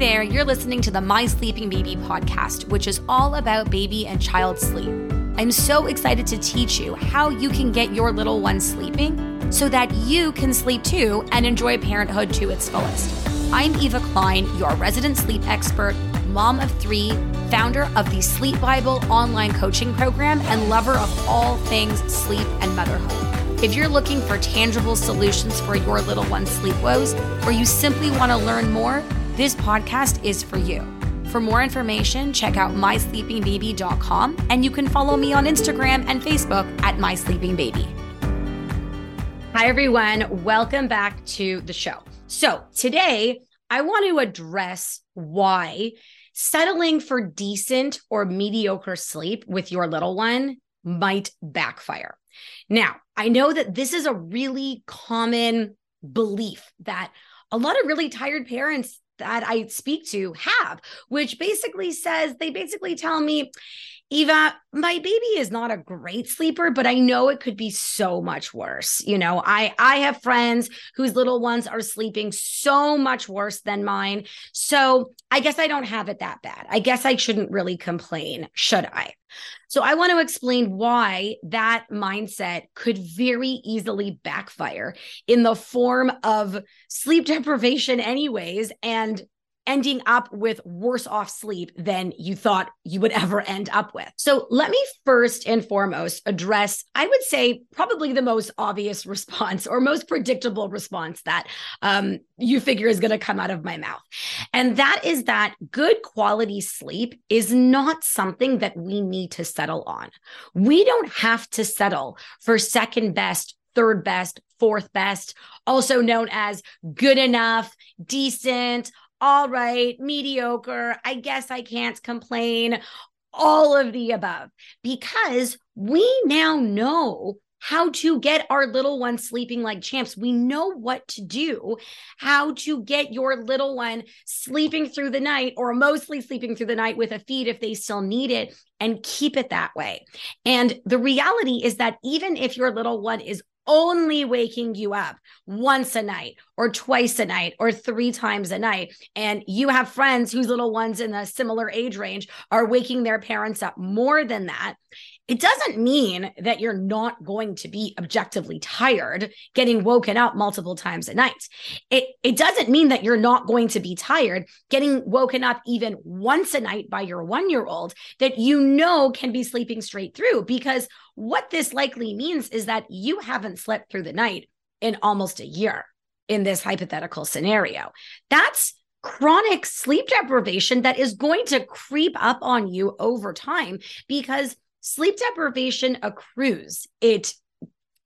there, you're listening to the My Sleeping Baby podcast, which is all about baby and child sleep. I'm so excited to teach you how you can get your little one sleeping so that you can sleep too and enjoy parenthood to its fullest. I'm Eva Klein, your resident sleep expert, mom of three, founder of the Sleep Bible online coaching program, and lover of all things sleep and motherhood. If you're looking for tangible solutions for your little one's sleep woes, or you simply want to learn more, this podcast is for you. For more information, check out mysleepingbaby.com and you can follow me on Instagram and Facebook at mysleepingbaby. Hi, everyone. Welcome back to the show. So, today I want to address why settling for decent or mediocre sleep with your little one might backfire. Now, I know that this is a really common belief that a lot of really tired parents that I speak to have, which basically says they basically tell me, Eva, my baby is not a great sleeper, but I know it could be so much worse. You know, I I have friends whose little ones are sleeping so much worse than mine. So, I guess I don't have it that bad. I guess I shouldn't really complain, should I? So, I want to explain why that mindset could very easily backfire in the form of sleep deprivation anyways and ending up with worse off sleep than you thought you would ever end up with. So, let me first and foremost address, I would say, probably the most obvious response or most predictable response that um, you figure is going to come out of my mouth. And that is that good quality sleep is not something that we need to settle on. We don't have to settle for second best third best, fourth best, also known as good enough, decent, all right, mediocre. I guess I can't complain. All of the above, because we now know how to get our little one sleeping like champs. We know what to do, how to get your little one sleeping through the night or mostly sleeping through the night with a feed if they still need it and keep it that way. And the reality is that even if your little one is only waking you up once a night or twice a night or three times a night. And you have friends whose little ones in a similar age range are waking their parents up more than that. It doesn't mean that you're not going to be objectively tired getting woken up multiple times a night. It, it doesn't mean that you're not going to be tired getting woken up even once a night by your one year old that you know can be sleeping straight through. Because what this likely means is that you haven't slept through the night in almost a year in this hypothetical scenario. That's chronic sleep deprivation that is going to creep up on you over time because sleep deprivation accrues. It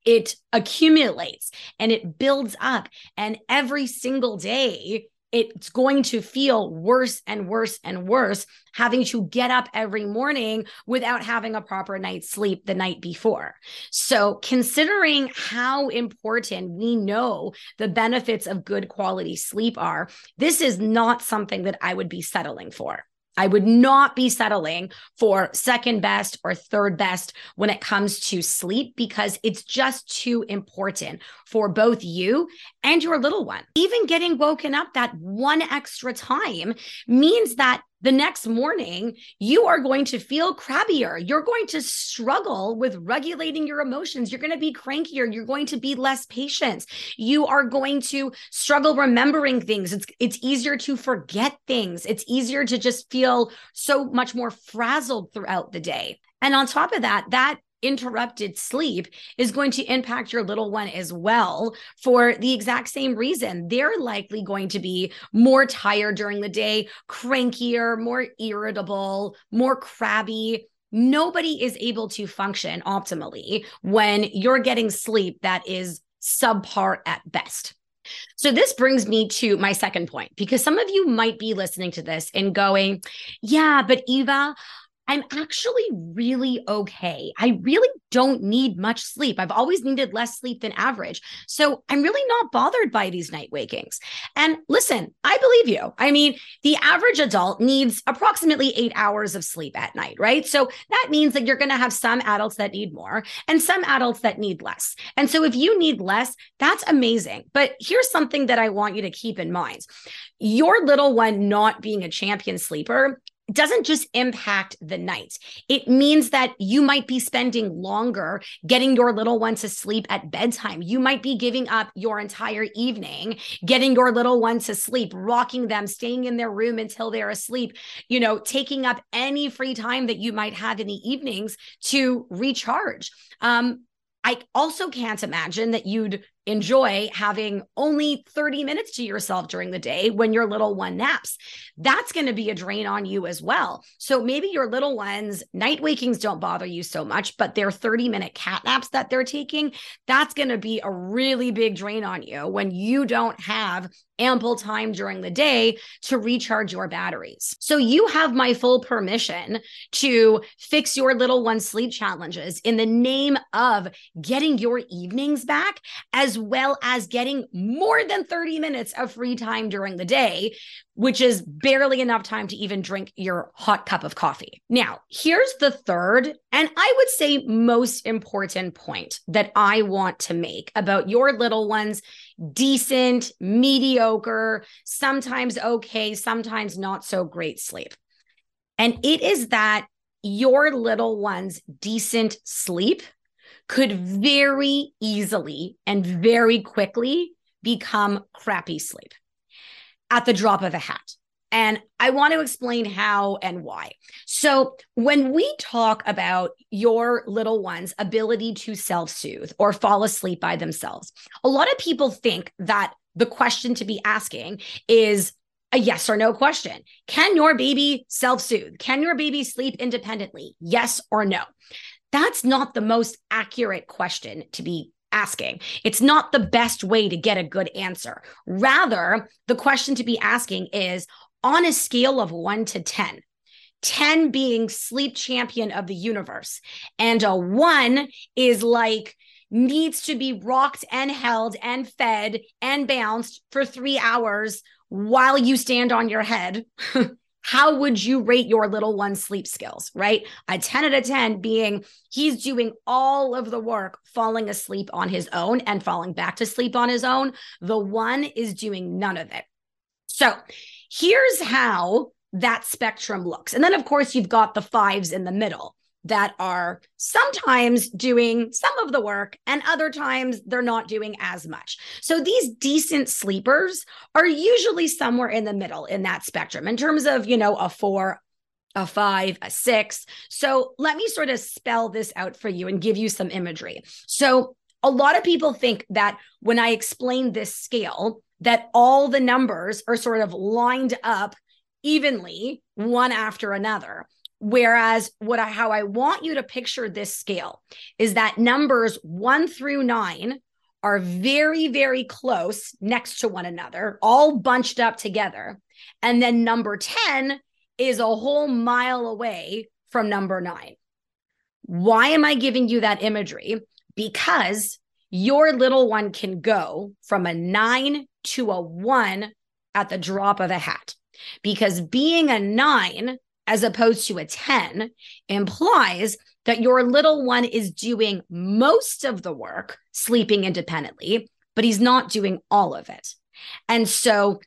it accumulates and it builds up and every single day it's going to feel worse and worse and worse having to get up every morning without having a proper night's sleep the night before. So, considering how important we know the benefits of good quality sleep are, this is not something that I would be settling for. I would not be settling for second best or third best when it comes to sleep because it's just too important for both you and your little one. Even getting woken up that one extra time means that the next morning, you are going to feel crabbier. You're going to struggle with regulating your emotions. You're going to be crankier. You're going to be less patient. You are going to struggle remembering things. It's, it's easier to forget things. It's easier to just feel so much more frazzled throughout the day. And on top of that, that interrupted sleep is going to impact your little one as well for the exact same reason. They're likely going to be more tired during the day, crankier, more irritable, more crabby. Nobody is able to function optimally when you're getting sleep that is subpar at best. So, this brings me to my second point because some of you might be listening to this and going, Yeah, but Eva, I'm actually really okay. I really don't need much sleep. I've always needed less sleep than average. So I'm really not bothered by these night wakings. And listen, I believe you. I mean, the average adult needs approximately eight hours of sleep at night, right? So that means that you're going to have some adults that need more and some adults that need less. And so if you need less, that's amazing. But here's something that I want you to keep in mind your little one not being a champion sleeper doesn't just impact the night. It means that you might be spending longer getting your little one to sleep at bedtime. You might be giving up your entire evening getting your little one to sleep, rocking them, staying in their room until they're asleep, you know, taking up any free time that you might have in the evenings to recharge. Um, I also can't imagine that you'd enjoy having only 30 minutes to yourself during the day when your little one naps. That's going to be a drain on you as well. So maybe your little ones, night wakings don't bother you so much, but their 30 minute cat naps that they're taking, that's going to be a really big drain on you when you don't have ample time during the day to recharge your batteries. So you have my full permission to fix your little one sleep challenges in the name of getting your evenings back as as well as getting more than 30 minutes of free time during the day, which is barely enough time to even drink your hot cup of coffee. Now, here's the third, and I would say most important point that I want to make about your little ones decent, mediocre, sometimes okay, sometimes not so great sleep. And it is that your little one's decent sleep could very easily and very quickly become crappy sleep at the drop of a hat. And I want to explain how and why. So, when we talk about your little one's ability to self soothe or fall asleep by themselves, a lot of people think that the question to be asking is a yes or no question. Can your baby self soothe? Can your baby sleep independently? Yes or no? That's not the most accurate question to be asking. It's not the best way to get a good answer. Rather, the question to be asking is on a scale of one to 10, 10 being sleep champion of the universe, and a one is like, needs to be rocked and held and fed and bounced for three hours while you stand on your head. how would you rate your little one's sleep skills, right? A 10 out of 10 being he's doing all of the work, falling asleep on his own and falling back to sleep on his own. The one is doing none of it. So here's how that spectrum looks. And then, of course, you've got the fives in the middle that are sometimes doing some of the work and other times they're not doing as much. So these decent sleepers are usually somewhere in the middle in that spectrum in terms of, you know, a 4, a 5, a 6. So let me sort of spell this out for you and give you some imagery. So a lot of people think that when I explain this scale that all the numbers are sort of lined up evenly one after another. Whereas what I, how I want you to picture this scale is that numbers one through nine are very, very close next to one another, all bunched up together. And then number 10 is a whole mile away from number nine. Why am I giving you that imagery? Because your little one can go from a nine to a one at the drop of a hat. Because being a nine as opposed to a 10 implies that your little one is doing most of the work sleeping independently, but he's not doing all of it. And so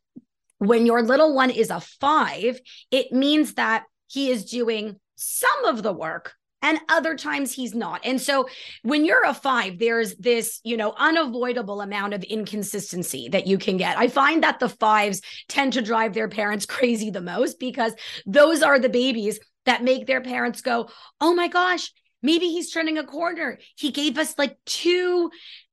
when your little one is a five, it means that he is doing some of the work, and other times he's not. And so when you're a five, there's this, you know, unavoidable amount of inconsistency that you can get. I find that the fives tend to drive their parents crazy the most because those are the babies that make their parents go, oh my gosh, maybe he's turning a corner. He gave us like two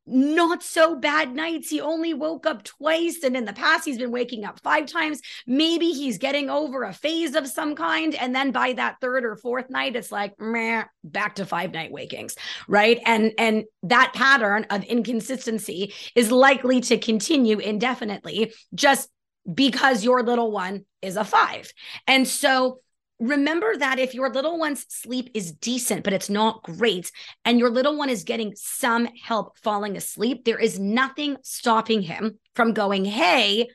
not so bad nights. He only woke up twice. And in the past, he's been waking up five times. Maybe he's getting over a phase of some kind. And then by that third or fourth night, it's like, meh, back to five night wakings. Right. And, and that pattern of inconsistency is likely to continue indefinitely just because your little one is a five. And so remember that if your little one's sleep is decent, but it's not great, and your little one is getting some help falling asleep, there is nothing stopping him from going, Hey,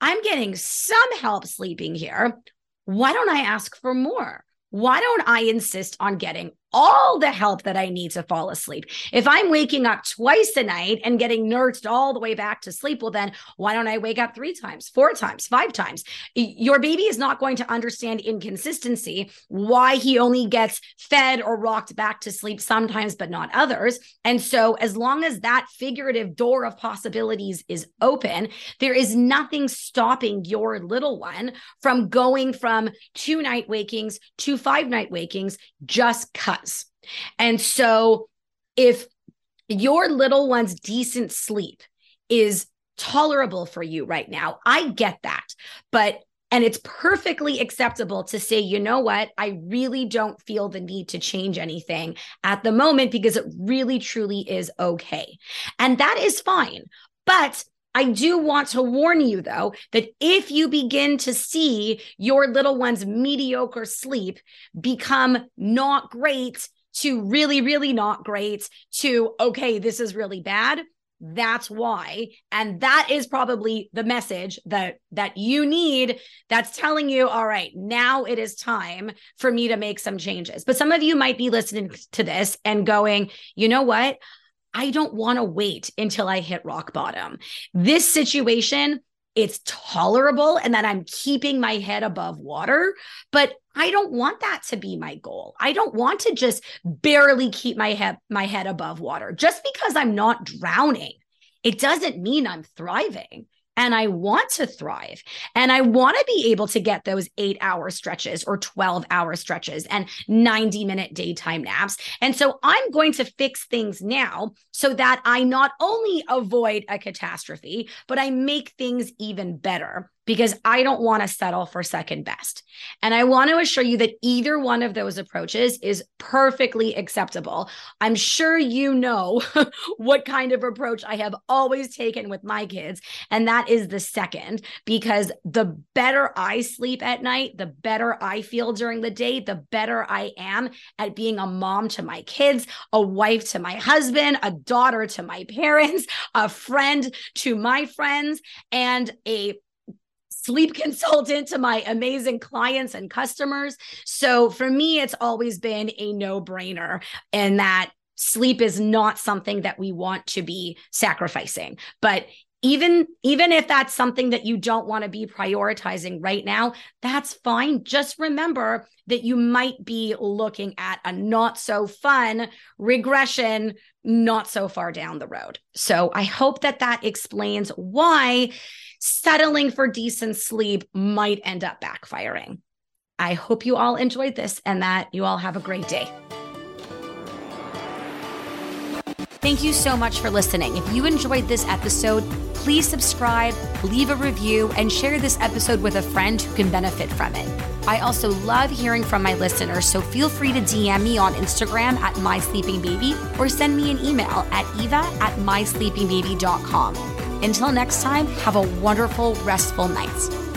I'm getting some help sleeping here. Why don't I ask for more? Why don't I insist on getting all the help that I need to fall asleep. If I'm waking up twice a night and getting nursed all the way back to sleep, well, then why don't I wake up three times, four times, five times? Your baby is not going to understand inconsistency, why he only gets fed or rocked back to sleep sometimes, but not others. And so, as long as that figurative door of possibilities is open, there is nothing stopping your little one from going from two night wakings to five night wakings, just cut does. And so if your little one's decent sleep is tolerable for you right now, I get that. But and it's perfectly acceptable to say, you know what? I really don't feel the need to change anything at the moment because it really, truly is okay. And that is fine. But I do want to warn you, though, that if you begin to see your little one's mediocre sleep become not great to really, really not great to, okay, this is really bad. That's why. And that is probably the message that that you need that's telling you, all right, now it is time for me to make some changes. But some of you might be listening to this and going, you know what? I don't want to wait until I hit rock bottom. This situation it's tolerable and that I'm keeping my head above water. But I don't want that to be my goal. I don't want to just barely keep my head my head above water. Just because I'm not drowning, it doesn't mean I'm thriving and I want to thrive and I want to be able to get those eight hour stretches or 12 hour stretches and 90 minute daytime naps. And so I'm going to fix things now so that I not only avoid a catastrophe, but I make things even better because I don't want to settle for second best. And I want to assure you that either one of those approaches is perfectly acceptable. I'm sure you know what kind of approach I have always taken with my kids, and that is the second, because the better I sleep at night, the better I feel during the day, the better I am at being a mom to my kids, a wife to my husband, a daughter to my parents, a friend to my friends, and a sleep consultant to my amazing clients and customers. So for me, it's always been a no brainer and that sleep is not something that we want to be sacrificing. But even even if that's something that you don't want to be prioritizing right now that's fine just remember that you might be looking at a not so fun regression not so far down the road so i hope that that explains why settling for decent sleep might end up backfiring. I hope you all enjoyed this and that you all have a great day. Thank you so much for listening. If you enjoyed this episode, please subscribe, leave a review, and share this episode with a friend who can benefit from it. I also love hearing from my listeners, so feel free to DM me on Instagram at mysleepingbaby or send me an email at eva at mysleepingbaby.com. Until next time, have a wonderful, restful night.